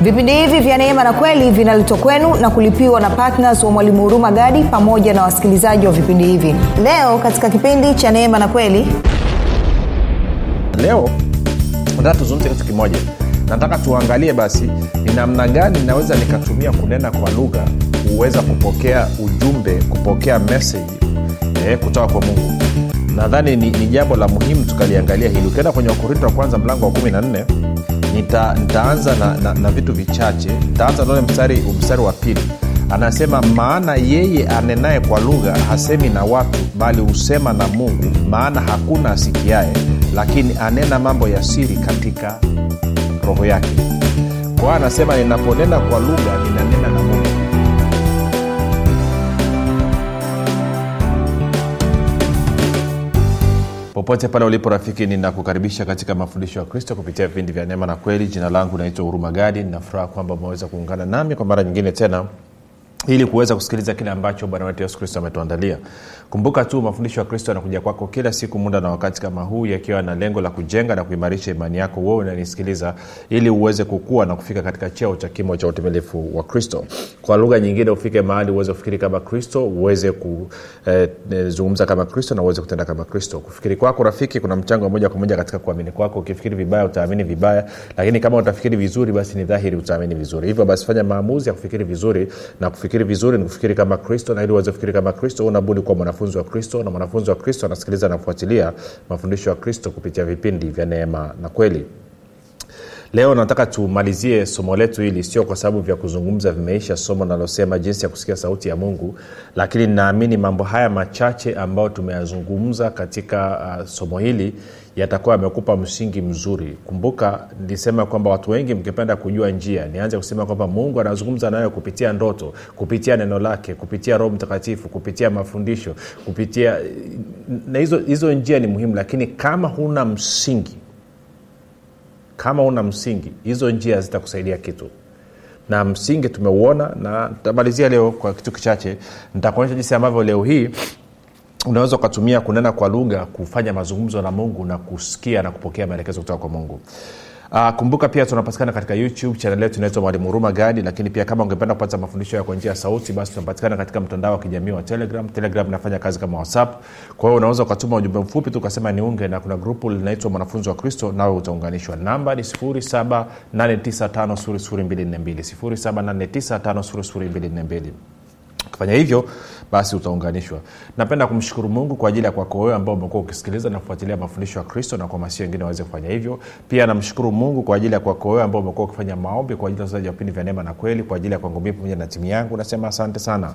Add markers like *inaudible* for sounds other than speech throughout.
vipindi hivi vya neema na kweli vinaletwa kwenu na kulipiwa na ptns wa mwalimu huruma gadi pamoja na wasikilizaji wa vipindi hivi. Leo katika kipindi cha neema na kweli. Leo nataka tuzungumze kitu kimoja. Nataka tuangalie basi ni namna gani naweza nikatumia kunena kwa lugha huweza kupokea ujumbe kupokea meseji eh, kutoka kwa mungu. Nadhani ni, ni jambo la muhimu tukaliangalia hili. Ukienda kwenye wakorinto wa kwanza mlango wa 14 nita, nitaanza na, na, na vitu vichache. Nitaanza naule mstari, mstari wa pili. Anasema maana yeye anenaye kwa lugha hasemi na watu bali husema na mungu maana hakuna asikiaye lakini anena mambo ya siri katika roho yake. Kwa anasema ninaponena kwa lugha ninanena na mungu popote pale ulipo rafiki ninakukaribisha katika mafundisho ya kristo kupitia vipindi vya neema na kweli. Jina langu naitwa huruma gadi. Ninafuraha kwamba umeweza kuungana nami kwa mara nyingine tena ili kuweza kusikiliza kile ambacho bwana wetu yesu kristo ametuandalia. Kumbuka tu mafundisho ya kristo yanakuja kwako kila siku muda na wakati kama huu yakiwa na lengo la kujenga na kuimarisha imani yako wewe unanisikiliza ili uweze kukua na kufika katika cheo cha kimo cha utimilifu wa kristo. Kwa lugha nyingine ufike mahali uweze kufikiri kama kristo uweze kuzungumza eh, kama kristo na uweze kutenda kama kristo. Kufikiri kwako rafiki kuna mchango moja kwa moja katika kuamini kwako. Ukifikiri vibaya utaamini vibaya lakini kama utafikiri vizuri basi ni dhahiri utaamini vizuri. Hivyo basi fanya maamuzi ya kufikiri vizuri na kufikiri vizuri ni kufikiri kama kristo na ili uweze kufikiri kama kristo unabudi kuwa mwanafunzi wa kristo na mwanafunzi wa kristo anasikiliza anafuatilia mafundisho ya kristo kupitia vipindi vya neema na kweli leo nataka tumalizie somo letu hili sio kwa sababu vya kuzungumza vimeisha somo nalosema jinsi ya kusikia sauti ya mungu lakini naamini mambo haya machache ambayo tumeyazungumza katika uh, somo hili yatakuwa yamekupa msingi mzuri. Kumbuka nilisema kwamba watu wengi mkipenda kujua njia. Nianze kusema kwamba mungu anazungumza nayo kupitia ndoto kupitia neno lake kupitia roho mtakatifu kupitia mafundisho kupitia na hizo, hizo njia ni muhimu lakini kama huna msingi kama una msingi hizo njia zitakusaidia kitu. Na msingi tumeuona na tamalizia leo kwa kitu kichache. Nitakuonyesha jinsi ambavyo leo hii unaweza ukatumia kunena kwa lugha kufanya mazungumzo na mungu na kusikia na kupokea maelekezo kutoka kwa mungu Uh, kumbuka pia tunapatikana katika youtube chanel yetu inaitwa mwalimu huruma gadi lakini pia kama ungependa kupata mafundisho ya kwa njia ya sauti basi tunapatikana katika mtandao wa kijamii wa telegram. Telegram inafanya kazi kama whatsapp. Kwa hiyo unaweza ukatuma ujumbe mfupi tu ukasema niunge na kuna grupu linaitwa mwanafunzi wa kristo nawe utaunganishwa. Namba ni 7895242 ukifanya hivyo basi utaunganishwa. Napenda kumshukuru mungu kwa ajili ya kwako wewe ambao umekuwa ukisikiliza na kufuatilia mafundisho ya kristo na kuhamasisha wengine waweze kufanya hivyo. Pia namshukuru mungu kwa ajili ya kwako wewe ambao umekuwa ukifanya maombi kwa ajili ya vipindi vya neema na kweli kwa ajili ya kwangu mii pamoja na timu yangu. Nasema asante sana.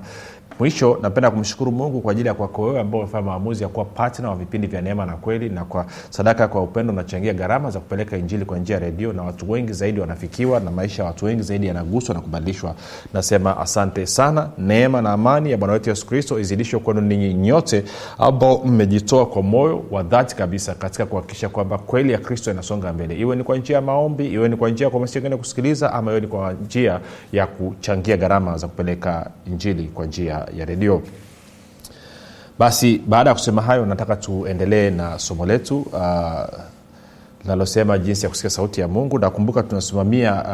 Mwisho napenda kumshukuru mungu kwa ajili ya kwako wewe ambao umefanya maamuzi ya kuwa patna wa vipindi vya neema na kweli na kwa sadaka kwa upendo unachangia gharama za kupeleka injili kwa njia ya redio na watu wengi zaidi wanafikiwa na maisha ya watu wengi zaidi yanaguswa na kubadilishwa. Nasema asante sana. Neema na amani ya bwana wetu yesu kristo izidishwe kwenu ninyi nyote ambao mmejitoa kwa moyo wa dhati kabisa katika kuhakikisha kwamba kweli ya kristo inasonga mbele. Iwe ni kwa njia ya maombi iwe ni kwa njia kuhamasisha wengine kusikiliza ama iwe ni kwa njia ya kuchangia gharama za kupeleka injili kwa njia ya redio. Basi baada ya kusema hayo nataka tuendelee na somo letu uh, linalosema jinsi ya kusikia sauti ya mungu. Nakumbuka tunasimamia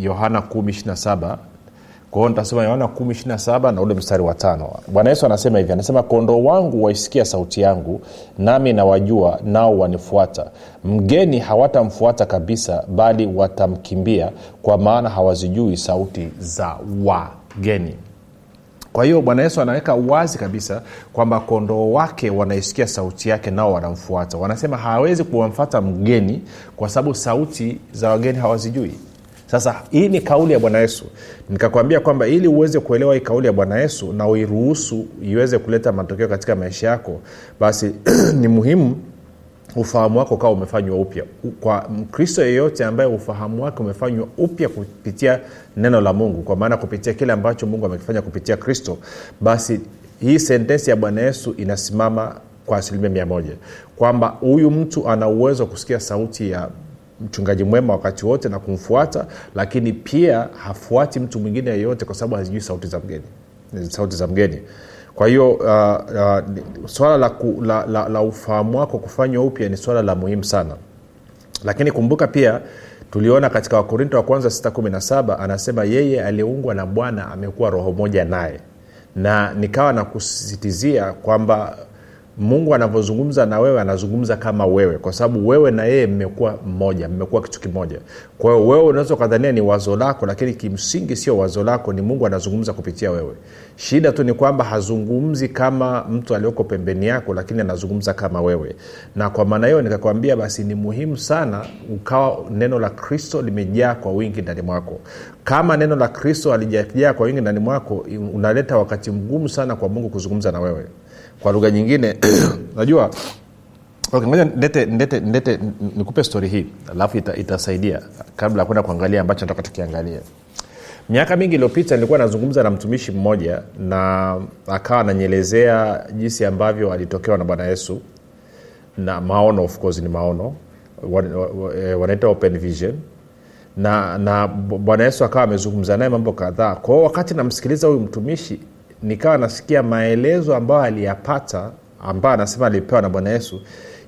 yohana uh, 127 kwao nitasoma yohana 127 na ule mstari wa tano. Bwana yesu anasema hivi anasema kondoo wangu waisikia sauti yangu nami nawajua nao wanifuata. Mgeni hawatamfuata kabisa bali watamkimbia kwa maana hawazijui sauti za wageni. Kwa hiyo bwana yesu anaweka wazi kabisa kwamba kondoo wake wanaisikia sauti yake nao wanamfuata. Wanasema hawawezi kuwamfata mgeni kwa sababu sauti za wageni hawazijui sasa hii ni kauli ya bwana yesu. Nikakwambia kwamba ili uweze kuelewa hii kauli ya bwana yesu na uiruhusu iweze kuleta matokeo katika maisha yako basi *clears throat* ni muhimu ufahamu wako ukawa umefanywa upya. Kwa mkristo yeyote ambaye ufahamu wake umefanywa upya kupitia neno la mungu kwa maana kupitia kile ambacho mungu amekifanya kupitia kristo basi hii sentensi ya bwana yesu inasimama kwa asilimia mia moja. Kwamba huyu mtu ana uwezo wa kusikia sauti ya mchungaji mwema wakati wote na kumfuata lakini pia hafuati mtu mwingine yeyote kwa sababu hazijui sauti za mgeni. Sauti za mgeni. Kwa hiyo uh, uh, swala la, la, la, la ufahamu wako kufanywa upya ni swala la muhimu sana. Lakini kumbuka pia tuliona katika wakorinto wa kwanza 617 anasema yeye aliyeungwa na bwana amekuwa roho moja naye. Na nikawa nakusisitizia kwamba mungu anavyozungumza na wewe anazungumza kama wewe kwa sababu wewe na yeye mmekuwa mmoja mmekuwa kitu kimoja. Kwa hiyo wewe unaweza ukadhania ni wazo lako lakini kimsingi sio wazo lako ni mungu anazungumza kupitia wewe. Shida tu ni kwamba hazungumzi kama mtu aliyoko pembeni yako lakini anazungumza kama wewe. Na kwa maana hiyo nikakwambia basi ni muhimu sana ukawa neno la kristo limejaa kwa wingi ndani mwako. Kama neno la kristo alijajaa kwa wingi ndani mwako unaleta wakati mgumu sana kwa mungu kuzungumza na wewe kwa lugha nyingine *clears throat* najua okay, ndete, ndete, ndete nikupe stori hii alafu ita, itasaidia kabla ya kwenda kuangalia ambacho nataka tukiangalia miaka mingi iliyopita nilikuwa nazungumza na mtumishi mmoja na akawa ananyelezea jinsi ambavyo alitokewa na bwana yesu na maono of course ni maono wanaita open vision. Na na bwana yesu akawa amezungumza naye mambo kadhaa. Kwao wakati namsikiliza huyu mtumishi nikawa nasikia maelezo ambayo aliyapata ambayo anasema alipewa na bwana yesu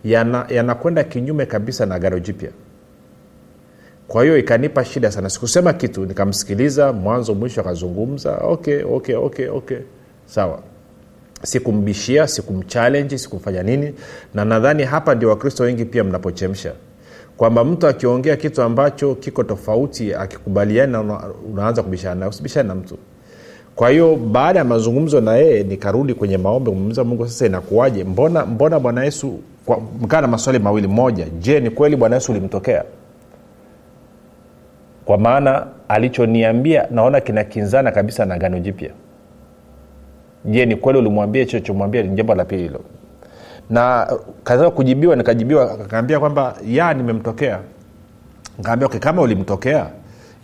yanakwenda yana kinyume kabisa na gano jipya. Kwa hiyo ikanipa shida sana. Sikusema kitu nikamsikiliza mwanzo mwisho akazungumza okay okay okay okay. Sawa. Sikumbishia sikumchalenji sikumfanya nini. Na nadhani hapa ndio wakristo wengi pia mnapochemsha. Kwamba mtu akiongea kitu ambacho kiko tofauti akikubaliana una, unaanza kubishana na mtu kwa hiyo baada ya mazungumzo na yeye nikarudi kwenye maombi kumuuliza mungu sasa inakuwaje? Mbona mbona bwana yesu mkaa na maswali mawili moja. Je ni kweli bwana yesu ulimtokea? Kwa maana alichoniambia naona kinakinzana kabisa na gano jipya. Je ni kweli ulimwambia hicho chomwambia ni jambo la pili hilo. Na katika kujibiwa nikajibiwa akaambia kwamba ya nimemtokea. Kaambia okay, kama ulimtokea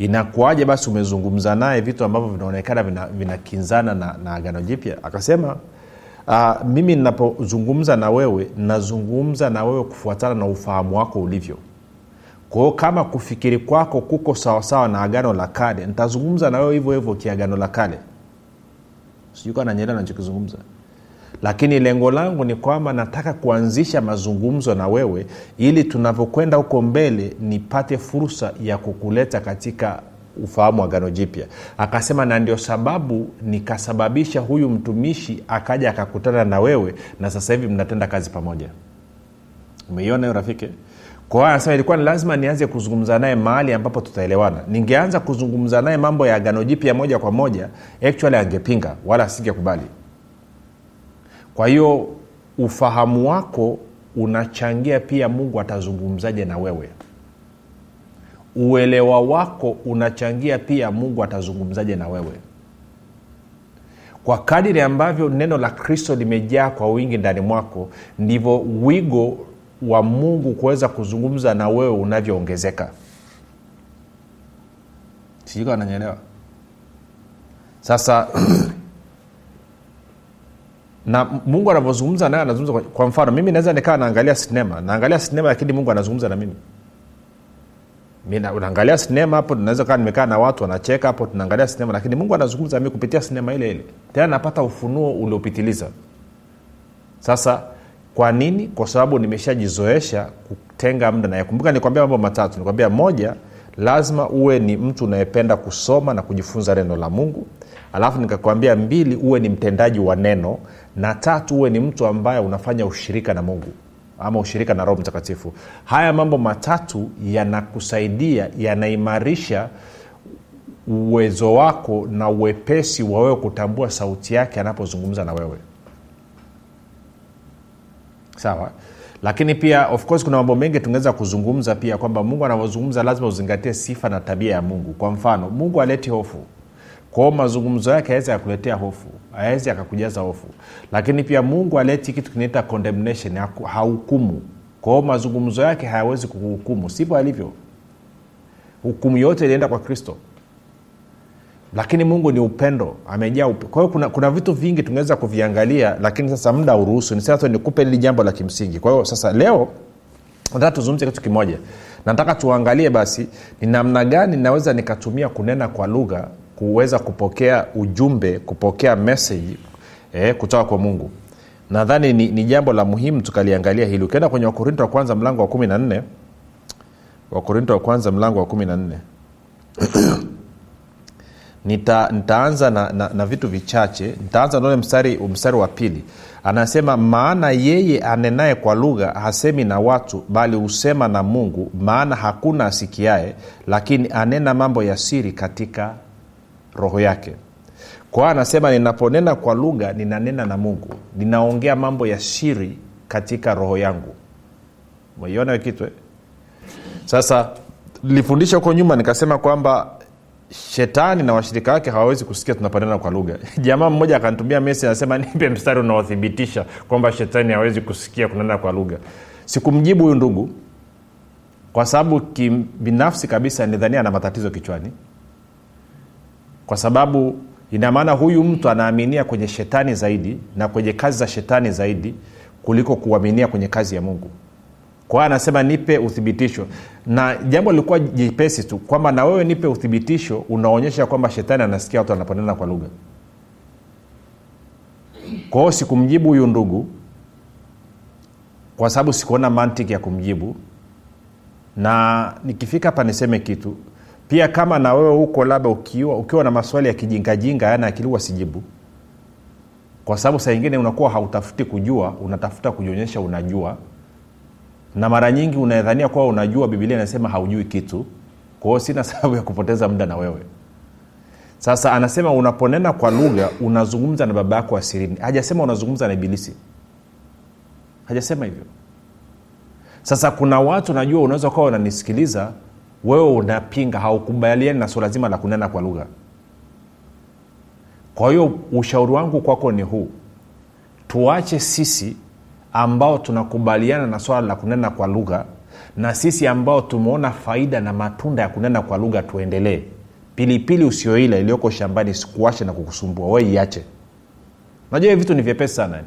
inakuaje basi umezungumza naye vitu ambavyo vinaonekana vinakinzana vina, na, na agano jipya? Akasema uh, mimi ninapozungumza na wewe nazungumza na wewe kufuatana na ufahamu wako ulivyo. Kwa hiyo kama kufikiri kwako kuko sawasawa na agano la kale nitazungumza na wewe hivyo hivyo kiagano la kale. Sijui kaa nanyelea nachokizungumza lakini lengo langu ni kwamba nataka kuanzisha mazungumzo na wewe ili tunavyokwenda huko mbele nipate fursa ya kukuleta katika ufahamu wa gano jipya. Akasema na ndio sababu nikasababisha huyu mtumishi akaja akakutana na wewe na sasa hivi mnatenda kazi pamoja. Umeiona hiyo rafiki? Kwa anasema ilikuwa ni lazima nianze kuzungumza naye mahali ambapo tutaelewana. Ningeanza kuzungumza naye mambo ya agano jipya moja kwa moja actually angepinga wala asingekubali kwa hiyo ufahamu wako unachangia pia mungu atazungumzaje na wewe. Uelewa wako unachangia pia mungu atazungumzaje na wewe. Kwa kadiri ambavyo neno la kristo limejaa kwa wingi ndani mwako ndivyo wigo wa mungu kuweza kuzungumza na wewe unavyoongezeka. Sijui ananyelewa sasa *clears throat* na mungu anavyozungumza naye anazungumza kwa mfano mimi naweza nikawa naangalia sinema naangalia sinema lakini mungu anazungumza na mimi. Naangalia sinema hapo naweza kaa nimekaa na watu wanacheka hapo tunaangalia sinema lakini mungu anazungumza nami kupitia sinema ile ile. Tena napata ufunuo uliopitiliza. Sasa kwa nini? Kwa sababu nimeshajizoesha kutenga muda naye. Kumbuka nikwambia mambo matatu. Nikwambia moja lazima uwe ni mtu unayependa kusoma na kujifunza neno la mungu alafu nikakwambia mbili uwe ni mtendaji wa neno na tatu uwe ni mtu ambaye unafanya ushirika na mungu ama ushirika na roho mtakatifu. Haya mambo matatu yanakusaidia yanaimarisha uwezo wako na uwepesi wa wewe kutambua sauti yake anapozungumza na wewe. Sawa? Lakini pia of course kuna mambo mengi tungeweza kuzungumza pia kwamba mungu anavyozungumza lazima uzingatie sifa na tabia ya mungu. Kwa mfano mungu aleti hofu kwao mazungumzo yake awezi akakuletea hofu awezi akakujaza hofu. Lakini pia mungu aleti kitu kinaita condemnation hahukumu. Kwao mazungumzo yake hayawezi kuhukumu sivyo alivyo. Hukumu yote ilienda kwa kristo. Lakini mungu ni upendo amejaa upe. kwa hiyo kuna, kuna vitu vingi tungeweza kuviangalia lakini sasa muda uruhusu ni sasa nikupe lili jambo la kimsingi. Kwa hiyo sasa leo nataka tuzungumze kitu kimoja. Nataka tuangalie basi ni namna gani naweza nikatumia kunena kwa lugha kuweza kupokea ujumbe kupokea meseji eh, kutoka kwa mungu. Nadhani ni, ni jambo la muhimu tukaliangalia hili. Ukienda kwenye wakorinto wa kwanza mlango wa kumi na nne. Wakorinto wa kwanza mlango wa kumi na nne. *clears throat* Nita, nitaanza na, na, na vitu vichache. Nitaanza naule mstari, mstari wa pili. Anasema maana yeye anenaye kwa lugha hasemi na watu bali husema na mungu maana hakuna asikiae lakini anena mambo ya siri katika roho yake. Kwa anasema ninaponena kwa lugha ninanena na mungu. Ninaongea mambo ya siri katika roho yangu. Umeiona kitwe eh? sasa nilifundisha huko nyuma nikasema kwamba shetani na washirika wake hawawezi kusikia tunapanena kwa lugha. *laughs* Jamaa mmoja akanitumia mesi anasema nipe mstari unaothibitisha kwamba shetani hawezi kusikia kunena kwa lugha. Sikumjibu huyu ndugu kwa sababu kibinafsi kabisa nidhania na matatizo kichwani kwa sababu ina maana huyu mtu anaaminia kwenye shetani zaidi na kwenye kazi za shetani zaidi kuliko kuaminia kwenye kazi ya mungu. Kwa hiyo anasema nipe uthibitisho. Na jambo lilikuwa jepesi tu kwamba na wewe nipe uthibitisho unaonyesha kwamba shetani anasikia watu wanaponena kwa lugha. Kwa sikumjibu huyu ndugu kwa sababu sikuona mantiki ya kumjibu. Na nikifika hapa niseme kitu pia kama na wewe huko labda ukiwa, ukiwa na maswali ya kijingajinga yana akiliwa sijibu. Kwa sababu saa ingine unakuwa hautafuti kujua unatafuta kujionyesha unajua. Na mara nyingi unadhania kuwa unajua bibilia inasema haujui kitu. Kwa hiyo sina *laughs* sababu ya kupoteza muda na wewe. Sasa anasema unaponena kwa lugha unazungumza na baba yako asirini. Hajasema unazungumza na ibilisi. Hajasema hivyo. Sasa kuna watu najua unaweza kuwa unanisikiliza wewe unapinga haukubaliani na suala zima la kunena kwa lugha. Kwa hiyo ushauri wangu kwako ni huu. Tuache sisi ambao tunakubaliana na swala la kunena kwa lugha na sisi ambao tumeona faida na matunda ya kunena kwa lugha tuendelee. Pilipili usioila iliyoko shambani sikuache na kukusumbua. We iache. Najua vitu ni vyepesi sana.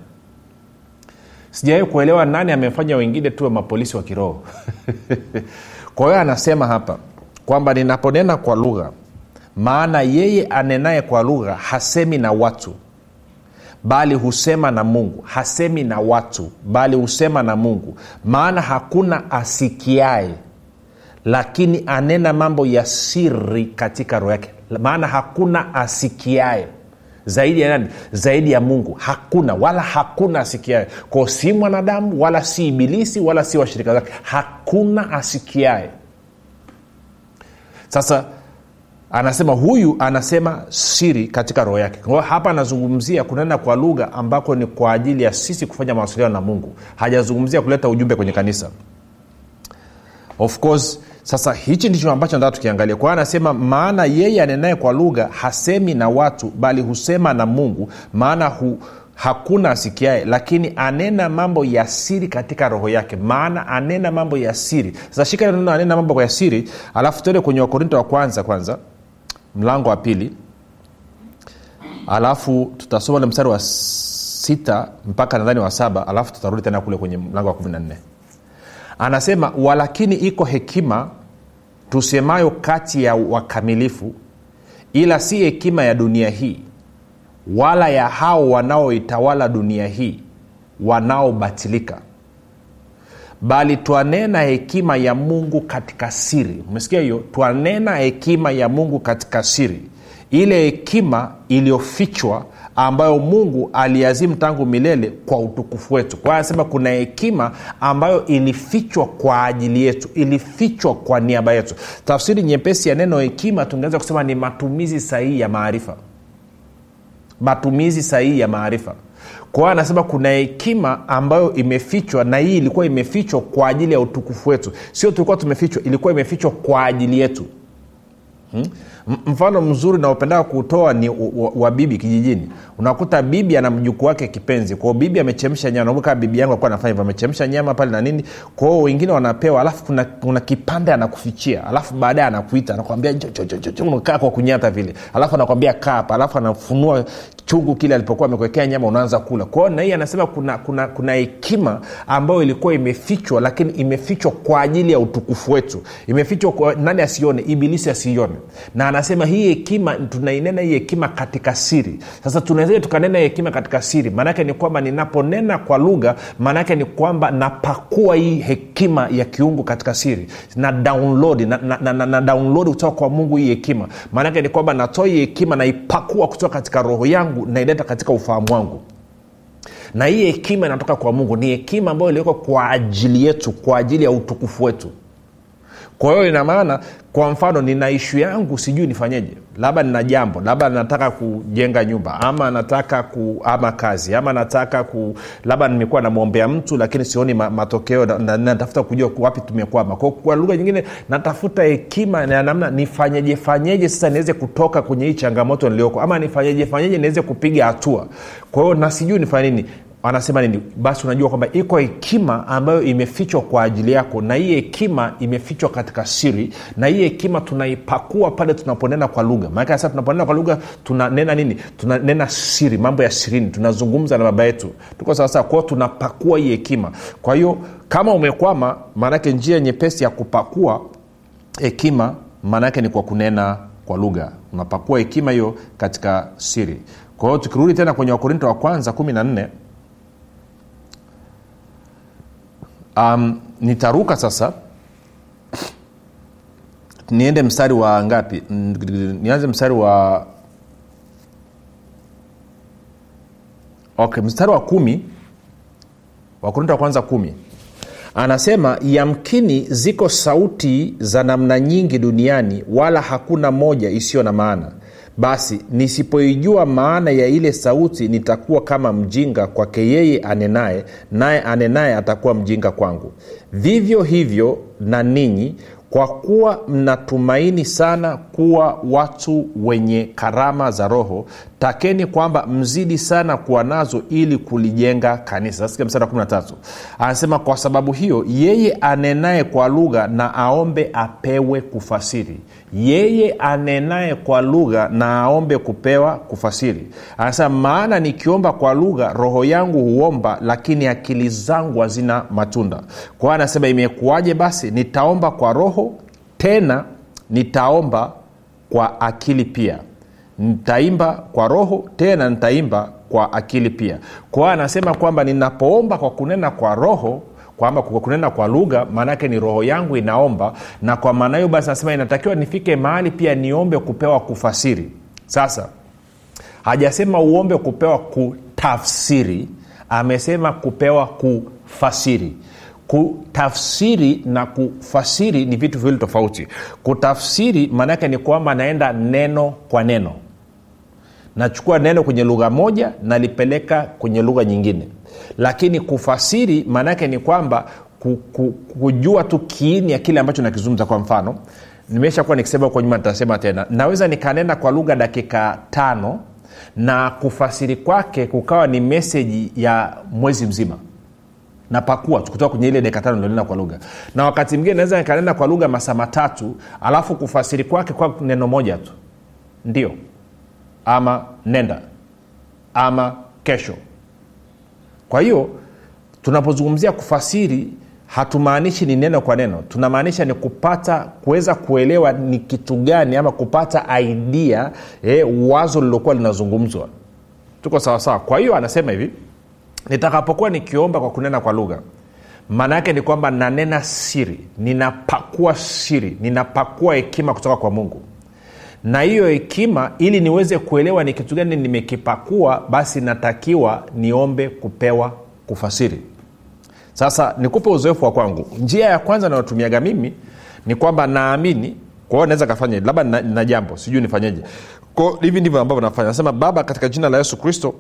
Sijawai kuelewa nani amefanya wengine tuwe mapolisi wa kiroho *laughs* kwa hiyo anasema hapa kwamba ninaponena kwa lugha maana yeye anenaye kwa lugha hasemi na watu bali husema na mungu. Hasemi na watu bali husema na mungu. Maana hakuna asikiae lakini anena mambo ya siri katika roho yake. Maana hakuna asikiae zaidi ya nani? Zaidi ya mungu. Hakuna wala hakuna asikiae kwao si mwanadamu wala si ibilisi wala si washirika zake. Hakuna asikiae sasa anasema huyu anasema siri katika roho yake. Kwa hapa anazungumzia kunena kwa lugha ambako ni kwa ajili ya sisi kufanya mawasiliano na mungu. Hajazungumzia kuleta ujumbe kwenye kanisa. Of course sasa hichi ndicho ambacho nataka tukiangalia kwa anasema maana yeye anenaye kwa lugha hasemi na watu bali husema na mungu. Maana hu, hakuna asikiae lakini anena mambo ya siri katika roho yake. Maana anena mambo ya siri. Sasa shika neno anena mambo ya siri. Alafu tuende kwenye wakorinto wa kwanza kwanza mlango wa pili. Alafu tutasoma ule mstari wa sita mpaka nadhani wa saba. Alafu tutarudi tena kule kwenye mlango wa kumi na nne anasema walakini iko hekima tusemayo kati ya wakamilifu ila si hekima ya dunia hii wala ya hao wanaoitawala dunia hii wanaobatilika. Bali twanena hekima ya mungu katika siri. Umesikia hiyo? Twanena hekima ya mungu katika siri. Ile hekima iliyofichwa ambayo mungu aliazimu tangu milele kwa utukufu wetu. Kwa anasema kuna hekima ambayo ilifichwa kwa ajili yetu ilifichwa kwa niaba yetu. Tafsiri nyepesi ya neno hekima tungeweza kusema ni matumizi sahihi ya maarifa. Matumizi sahihi ya maarifa. Kwa anasema kuna hekima ambayo imefichwa na hii ilikuwa imefichwa kwa ajili ya utukufu wetu. Sio tulikuwa tumefichwa ilikuwa imefichwa kwa ajili yetu. Hmm? Mfano mzuri naopendaka kutoa ni wa, bibi kijijini. Unakuta bibi ana mjukuu wake kipenzi kwao bibi amechemsha nyama. Nakumbuka bibi yangu alikuwa anafanya hivyo amechemsha nyama pale na nini. Kwao wengine wanapewa alafu kuna, kuna kipande anakufichia alafu baadaye anakuita anakwambia unakaa kwa kunyata vile. Alafu anakwambia kaa hapa. Alafu anafunua chungu kile alipokuwa amekuekea nyama unaanza kula. Kwao na hii anasema kuna kuna kuna hekima ambayo ilikuwa imefichwa lakini imefichwa kwa ajili ya utukufu wetu. Imefichwa kwa nani asione? Ibilisi asiione na anasema hii hekima tunainena hii hekima katika siri. Sasa tunaweza tukanena hekima katika siri? Maanaake ni kwamba ninaponena kwa lugha maanaake ni kwamba napakua hii hekima ya kiungu katika siri. Na download na, na, na, na, na kutoka kwa mungu hii hekima. Maanake ni kwamba natoa hii hekima naipakua kutoka katika roho yangu naileta katika ufahamu wangu. Na hii hekima inatoka kwa mungu. Ni hekima ambayo iliwekwa kwa ajili yetu kwa ajili ya utukufu wetu kwa hiyo ina maana kwa mfano nina ishu yangu sijui nifanyeje. Labda nina jambo labda nataka kujenga nyumba ama nataka ku, ama kazi ama nataka ku labda nimekuwa namwombea mtu lakini sioni ma, matokeo na- na- natafuta kujua wapi tumekwama. Kwa, kwa lugha nyingine natafuta hekima na namna nifanyeje fanyeje sasa niweze kutoka kwenye hii changamoto nilioko ama nifanyeje fanyeje niweze kupiga hatua. Kwa hiyo na sijui nifanye nini anasema nini? Basi unajua kwamba iko hekima ambayo imefichwa kwa ajili yako na hii hekima imefichwa katika siri na hii hekima tunaipakua pale tunaponena kwa lugha. Maanake tunaponena kwa lugha tunanena nini? Tunanena siri mambo ya sirini. Tunazungumza na baba yetu. Tuko sawasawa kwao tunapakua hii hekima. Kwa hiyo kama umekwama maanake njia nyepesi ya kupakua hekima maanaake ni kwa kunena kwa lugha. Unapakua hekima hiyo katika siri. Kwa hiyo tukirudi tena kwenye wakorinto wa kwanza kumi na nne um, nitaruka sasa. Niende mstari wa ngapi? Nianze mstari wa okay mstari wa kumi. Wakorinto wa kwanza kumi. Anasema yamkini ziko sauti za namna nyingi duniani wala hakuna moja isiyo na maana basi nisipoijua maana ya ile sauti nitakuwa kama mjinga kwake yeye anenaye naye anenaye atakuwa mjinga kwangu. Vivyo hivyo na ninyi kwa kuwa mnatumaini sana kuwa watu wenye karama za roho takeni kwamba mzidi sana kuwa nazo ili kulijenga kanisa. Sasikia mstari wa 13 anasema kwa sababu hiyo yeye anenaye kwa lugha na aombe apewe kufasiri. Yeye anenaye kwa lugha na aombe kupewa kufasiri. Anasema maana nikiomba kwa lugha roho yangu huomba lakini akili zangu hazina matunda. Kwa hiyo anasema imekuwaje basi? Nitaomba kwa roho tena nitaomba kwa akili pia nitaimba kwa roho tena nitaimba kwa akili pia. Kwa anasema kwamba ninapoomba kwa kunena kwa roho kwamba kwa kunena kwa lugha maanaake ni roho yangu inaomba na kwa maana hiyo basi anasema inatakiwa nifike mahali pia niombe kupewa kufasiri. Sasa hajasema uombe kupewa kutafsiri amesema kupewa kufasiri. Kutafsiri na kufasiri ni vitu viwili tofauti. Kutafsiri maanaake ni kwamba naenda neno kwa neno nachukua neno kwenye lugha moja nalipeleka kwenye lugha nyingine. Lakini kufasiri maanaake ni kwamba ku, ku, kujua tu kiini ya kile ambacho nakizungumza. Kwa mfano nimeshakuwa nikisema huko nyuma nitasema tena. Naweza nikanena kwa lugha dakika tano na kufasiri kwake kukawa ni meseji ya mwezi mzima. Napakua kutoka kwenye ile dakika tano nilionena kwa lugha. Na wakati mwingine naweza nikanena kwa lugha masaa matatu alafu kufasiri kwake kwa neno moja tu. Ndio ama nenda ama kesho. Kwa hiyo tunapozungumzia kufasiri hatumaanishi ni neno kwa neno. Tunamaanisha ni kupata kuweza kuelewa ni kitu gani ama kupata idea eh, wazo lilokuwa linazungumzwa. Tuko sawasawa kwa hiyo anasema hivi nitakapokuwa nikiomba kwa kunena kwa lugha maana yake ni kwamba nanena siri ninapakua siri ninapakua hekima kutoka kwa mungu na hiyo hekima ili niweze kuelewa ni kitu gani nimekipakua basi natakiwa niombe kupewa kufasiri. Sasa nikupe uzoefu wa kwangu. Njia ya kwanza nayotumiaga mimi ni kwamba naamini kwa naweza kafanya labda na, na jambo sijui nifanyeje. Ko hivi ndivyo ambavyo nafanya. Nasema baba katika jina la yesu kristo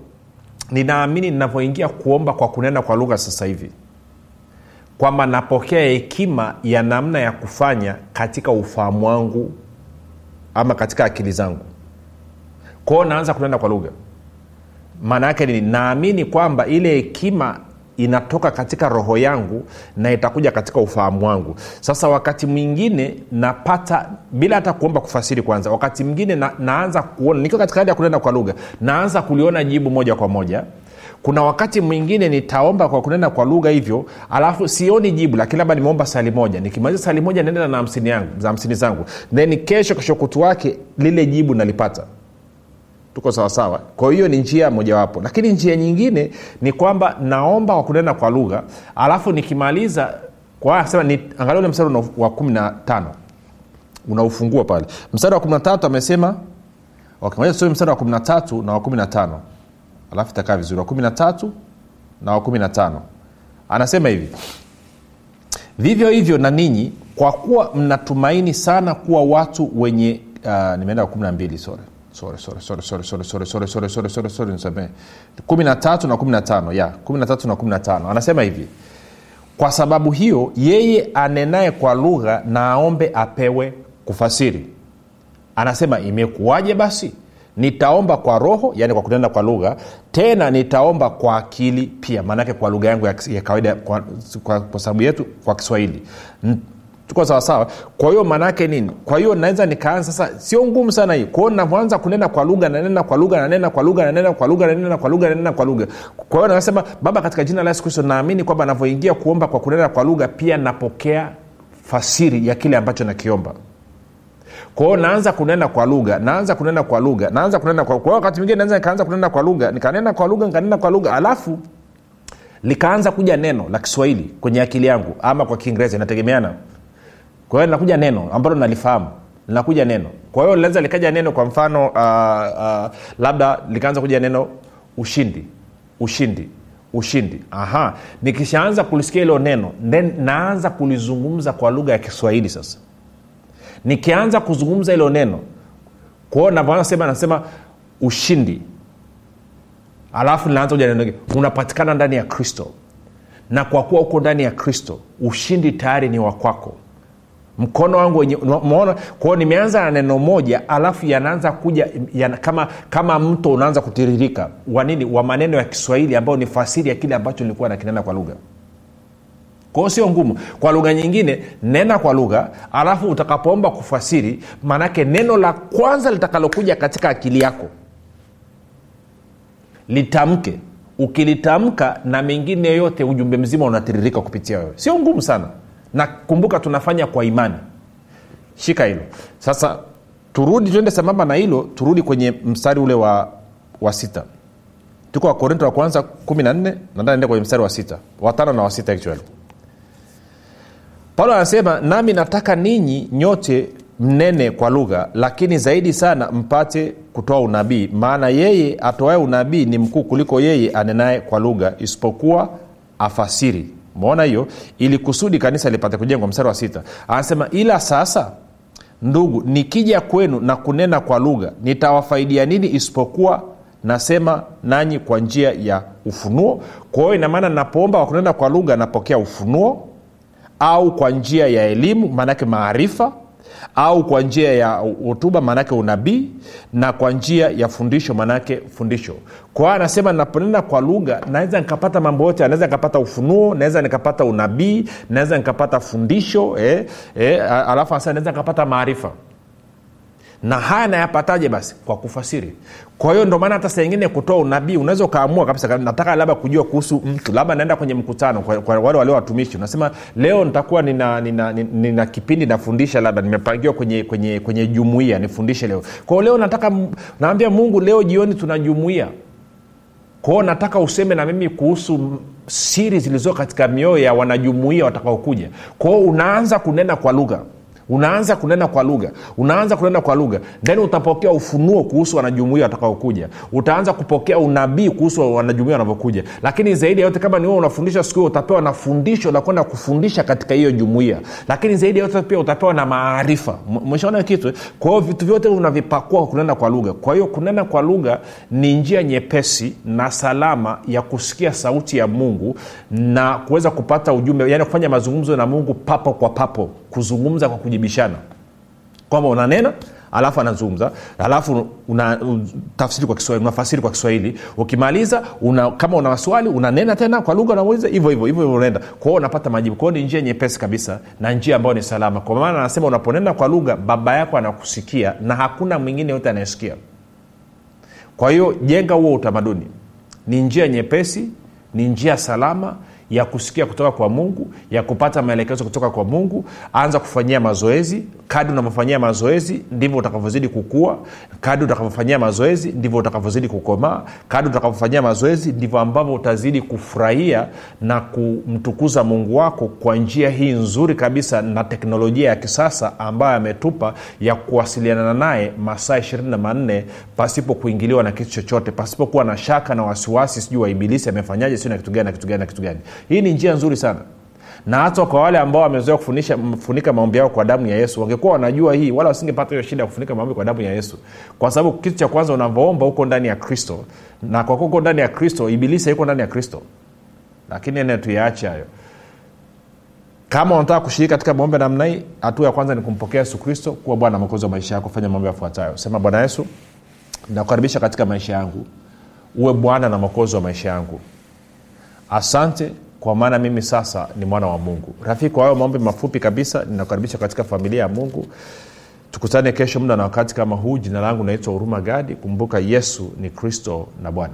ninaamini ninavyoingia kuomba kwa kunena kwa lugha sasa hivi kwamba napokea hekima ya namna ya kufanya katika ufahamu wangu ama katika akili zangu. Kwao naanza kunena kwa lugha. Maana yake ni naamini kwamba ile hekima inatoka katika roho yangu na itakuja katika ufahamu wangu. Sasa wakati mwingine napata bila hata kuomba kufasiri kwanza wakati mwingine na, naanza kuona nikiwa katika hali ya kunena kwa lugha naanza kuliona jibu moja kwa moja kuna wakati mwingine nitaomba kwa kunena kwa lugha hivyo alafu sioni jibu lakini labda nimeomba sali moja. Nikimaliza sali moja naenda na hamsini za zangu. Then kesho keshokutu wake lile jibu nalipata. Tuko sawasawa kwa hiyo ni njia mojawapo. Lakini njia nyingine ni kwamba naomba kwa kunena kwa lugha alafu nikimaliza kwa sema ni angalia ule mstari wa kumi na tano. Unaufungua pale. Mstari wa kumi na tatu amesema okay, mstari wa kumi na tatu na wa kumi na tano alafu itakaa vizuri wa kumi na tatu na wa kumi na tano anasema hivi vivyo hivyo na ninyi kwa kuwa mnatumaini sana kuwa watu wenye uh, nimeenda kumi na mbili sore kumi na tatu ya kumi na tatu anasema hivi kwa sababu hiyo yeye anenaye kwa lugha na aombe apewe kufasiri anasema imekuwaje basi nitaomba kwa roho yani kwa kunena kwa lugha tena nitaomba kwa akili pia maanake kwa lugha yangu ya, kawaida kwa, kwa, kwa sababu yetu kwa kiswahili. N- tuko sawasawa kwa hiyo maanaake nini? Kwa hiyo naweza nikaanza sasa sio ngumu sana hii kwao navyoanza kunena kwa lugha nanena kwa lugha nanena kwa lugha nanena kwa lugha nanena kwa lugha nanena kwa lugha. Kwa hiyo nasema baba katika jina la yesu kristo naamini kwamba navyoingia kuomba kwa kunena kwa lugha pia napokea fasiri ya kile ambacho nakiomba. kwa hiyo naanza kunena kwa lugha naanza kunena kwa lugha naanza kunena kwa kwao wakati mwingine naweza nikaanza kunena kwa lugha nikanena kwa lugha nikanena kwa lugha alafu likaanza kuja neno la kiswahili kwenye akili yangu ama kwa kiingereza inategemeana. Kwa hiyo linakuja neno ambalo nalifahamu linakuja neno. Kwa hiyo linaweza likaja neno kwa mfano uh, uh, labda likaanza kuja neno ushindi ushindi ushindi. Aha. Nikishaanza kulisikia hilo neno then naanza kulizungumza kwa lugha ya kiswahili sasa nikianza kuzungumza hilo neno kwao navyoanasema nasema ushindi. Alafu linaanza kuja neno unapatikana ndani ya kristo. Na kwa kuwa uko ndani ya kristo ushindi tayari ni wa kwako. Mkono wangu wenye umeona kwao nimeanza na neno moja alafu yanaanza kuja yana, kama kama mto unaanza kutiririka. Wa nini? Wa maneno ya kiswahili ambayo ni fasiri ya kile ambacho nilikuwa nakinena kwa lugha kwao sio ngumu. Kwa lugha nyingine nena kwa lugha alafu utakapoomba kufasiri maanake neno la kwanza litakalokuja katika akili yako litamke. Ukilitamka na mengine yote ujumbe mzima unatiririka kupitia wewe. Sio ngumu sana. Na kumbuka tunafanya kwa imani. Shika hilo. Sasa turudi tuende sambamba na hilo turudi kwenye mstari ule wa, wa sita. Tuko wakorinto wa kwanza 14 nadaende kwenye mstari wa sita. Watano na wasita actually paulo anasema nami nataka ninyi nyote mnene kwa lugha lakini zaidi sana mpate kutoa unabii. Maana yeye atoae unabii ni mkuu kuliko yeye anenaye kwa lugha isipokuwa afasiri. Umeona hiyo? Ili kusudi kanisa lipate kujengwa mstari wa sita. Anasema ila sasa ndugu nikija kwenu na kunena kwa lugha nitawafaidia nini isipokuwa nasema nanyi kwa njia ya ufunuo? Kwa hiyo inamaana napoomba kwa kunena kwa lugha napokea ufunuo au kwa njia ya elimu maanake maarifa au kwa njia ya hotuba maanake unabii na kwa njia ya fundisho maanake fundisho. Kwa hiyo anasema naponena kwa lugha naweza nikapata mambo yote naweza nikapata ufunuo naweza nikapata unabii naweza nikapata fundisho eh, eh, alafu anasema naweza nikapata maarifa na haya nayapataje basi? Kwa kufasiri. Kwa hiyo ndio maana hata saa ingine kutoa unabii unaweza ukaamua kabisa nataka labda kujua kuhusu mtu labda naenda kwenye mkutano kwa, kwa wale walio watumishi. Unasema leo nitakuwa nina, nina, nina, nina kipindi nafundisha labda nimepangiwa kwenye, kwenye, kwenye jumuia nifundishe leo. Kwao leo nataka naambia mungu leo jioni tuna jumuia kwao nataka useme na mimi kuhusu siri zilizo katika mioyo ya wanajumuia watakaokuja. Kwao unaanza kunena kwa lugha unaanza kunena kwa lugha. Unaanza kunena kwa lugha. Then utapokea ufunuo kuhusu wanajumuia watakaokuja. Utaanza kupokea unabii kuhusu wanajumuia wanavyokuja. Lakini zaidi ya yote kama ni wewe unafundisha siku hiyo utapewa na fundisho la kwenda kufundisha katika hiyo jumuia. Lakini zaidi ya yote pia utapewa na maarifa. Mweshaona kitu? Kwa hiyo vitu vyote unavipakua kunena kwa lugha. Kwa hiyo kunena kwa lugha ni njia nyepesi na salama ya kusikia sauti ya mungu na kuweza kupata ujumbe yani kufanya mazungumzo na mungu papo kwa papo kuzungumza kwa kujibishana kwamba unanena alafu anazungumza alafu una, kwa kiswahili unafasiri kwa kiswahili. Ukimaliza una, kama una maswali unanena tena kwa lugha unamuuliza hivyo hivyo hivyo unaenda. Kwao unapata majibu. Kwao ni njia nyepesi kabisa na njia ambayo ni salama. Kwa maana anasema unaponena kwa lugha baba yako anakusikia na hakuna mwingine yote anayesikia. Kwa hiyo jenga huo utamaduni. Ni njia nyepesi ni njia salama ya kusikia kutoka kwa mungu ya kupata maelekezo kutoka kwa mungu anza kufanyia mazoezi. Kadi unavyofanyia mazoezi ndivyo utakavyozidi kukua. Kadi utakavyofanyia mazoezi ndivyo utakavyozidi kukomaa kadi utakavyofanyia mazoezi ndivyo ambavyo utazidi kufurahia na kumtukuza mungu wako kwa njia hii nzuri kabisa na teknolojia ya kisasa ambayo ametupa ya kuwasiliana naye masaa ishirini na manne pasipo kuingiliwa na kitu chochote pasipokuwa na shaka na wasiwasi sijui wa ibilisi amefanyaje siu na kitu na kitu na kitu hii ni njia nzuri sana. Na hata kwa wale ambao wamezoea kufunika maombi yao kwa damu ya yesu wangekuwa wanajua hii wala wasingepata hiyo shida ya kufunika maombi kwa damu ya yesu. Kwa sababu kitu cha kwanza unavyoomba huko ndani ya kristo na kwa huko ndani ya kristo ibilisi haiko ndani ya kristo. Lakini ene tuyaache hayo. Kama unataka kushiriki katika maombi namna hii hatua ya kwanza ni kumpokea yesu kristo kuwa bwana mwokozi wa maisha yako fanya mambo yafuatayo. Sema bwana yesu nakukaribisha katika maisha yangu. Uwe bwana na mwokozi wa maisha yangu. Asante kwa maana mimi sasa ni mwana wa mungu. Rafiki kwa hayo maombi mafupi kabisa ninakukaribisha katika familia ya mungu. Tukutane kesho muda na wakati kama huu. Jina langu naitwa huruma gadi. Kumbuka yesu ni kristo na bwana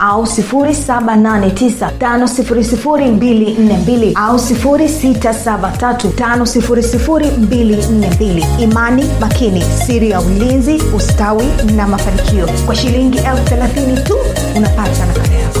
au 789 au 673 imani makini siri ya ulinzi ustawi na mafanikio. Kwa shilingi 30 tu unapata nakala yako